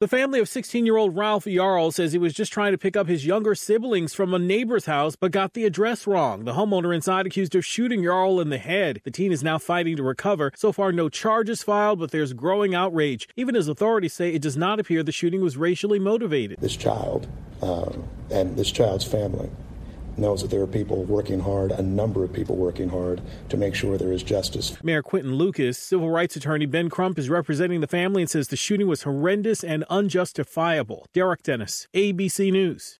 The family of 16 year old Ralph Yarl says he was just trying to pick up his younger siblings from a neighbor's house but got the address wrong. The homeowner inside accused of shooting Yarl in the head. The teen is now fighting to recover. So far, no charges filed, but there's growing outrage, even as authorities say it does not appear the shooting was racially motivated. This child um, and this child's family knows that there are people working hard, a number of people working hard to make sure there is justice. Mayor Quinton Lucas, civil rights attorney Ben Crump is representing the family and says the shooting was horrendous and unjustifiable. Derricke Dennis, ABC News.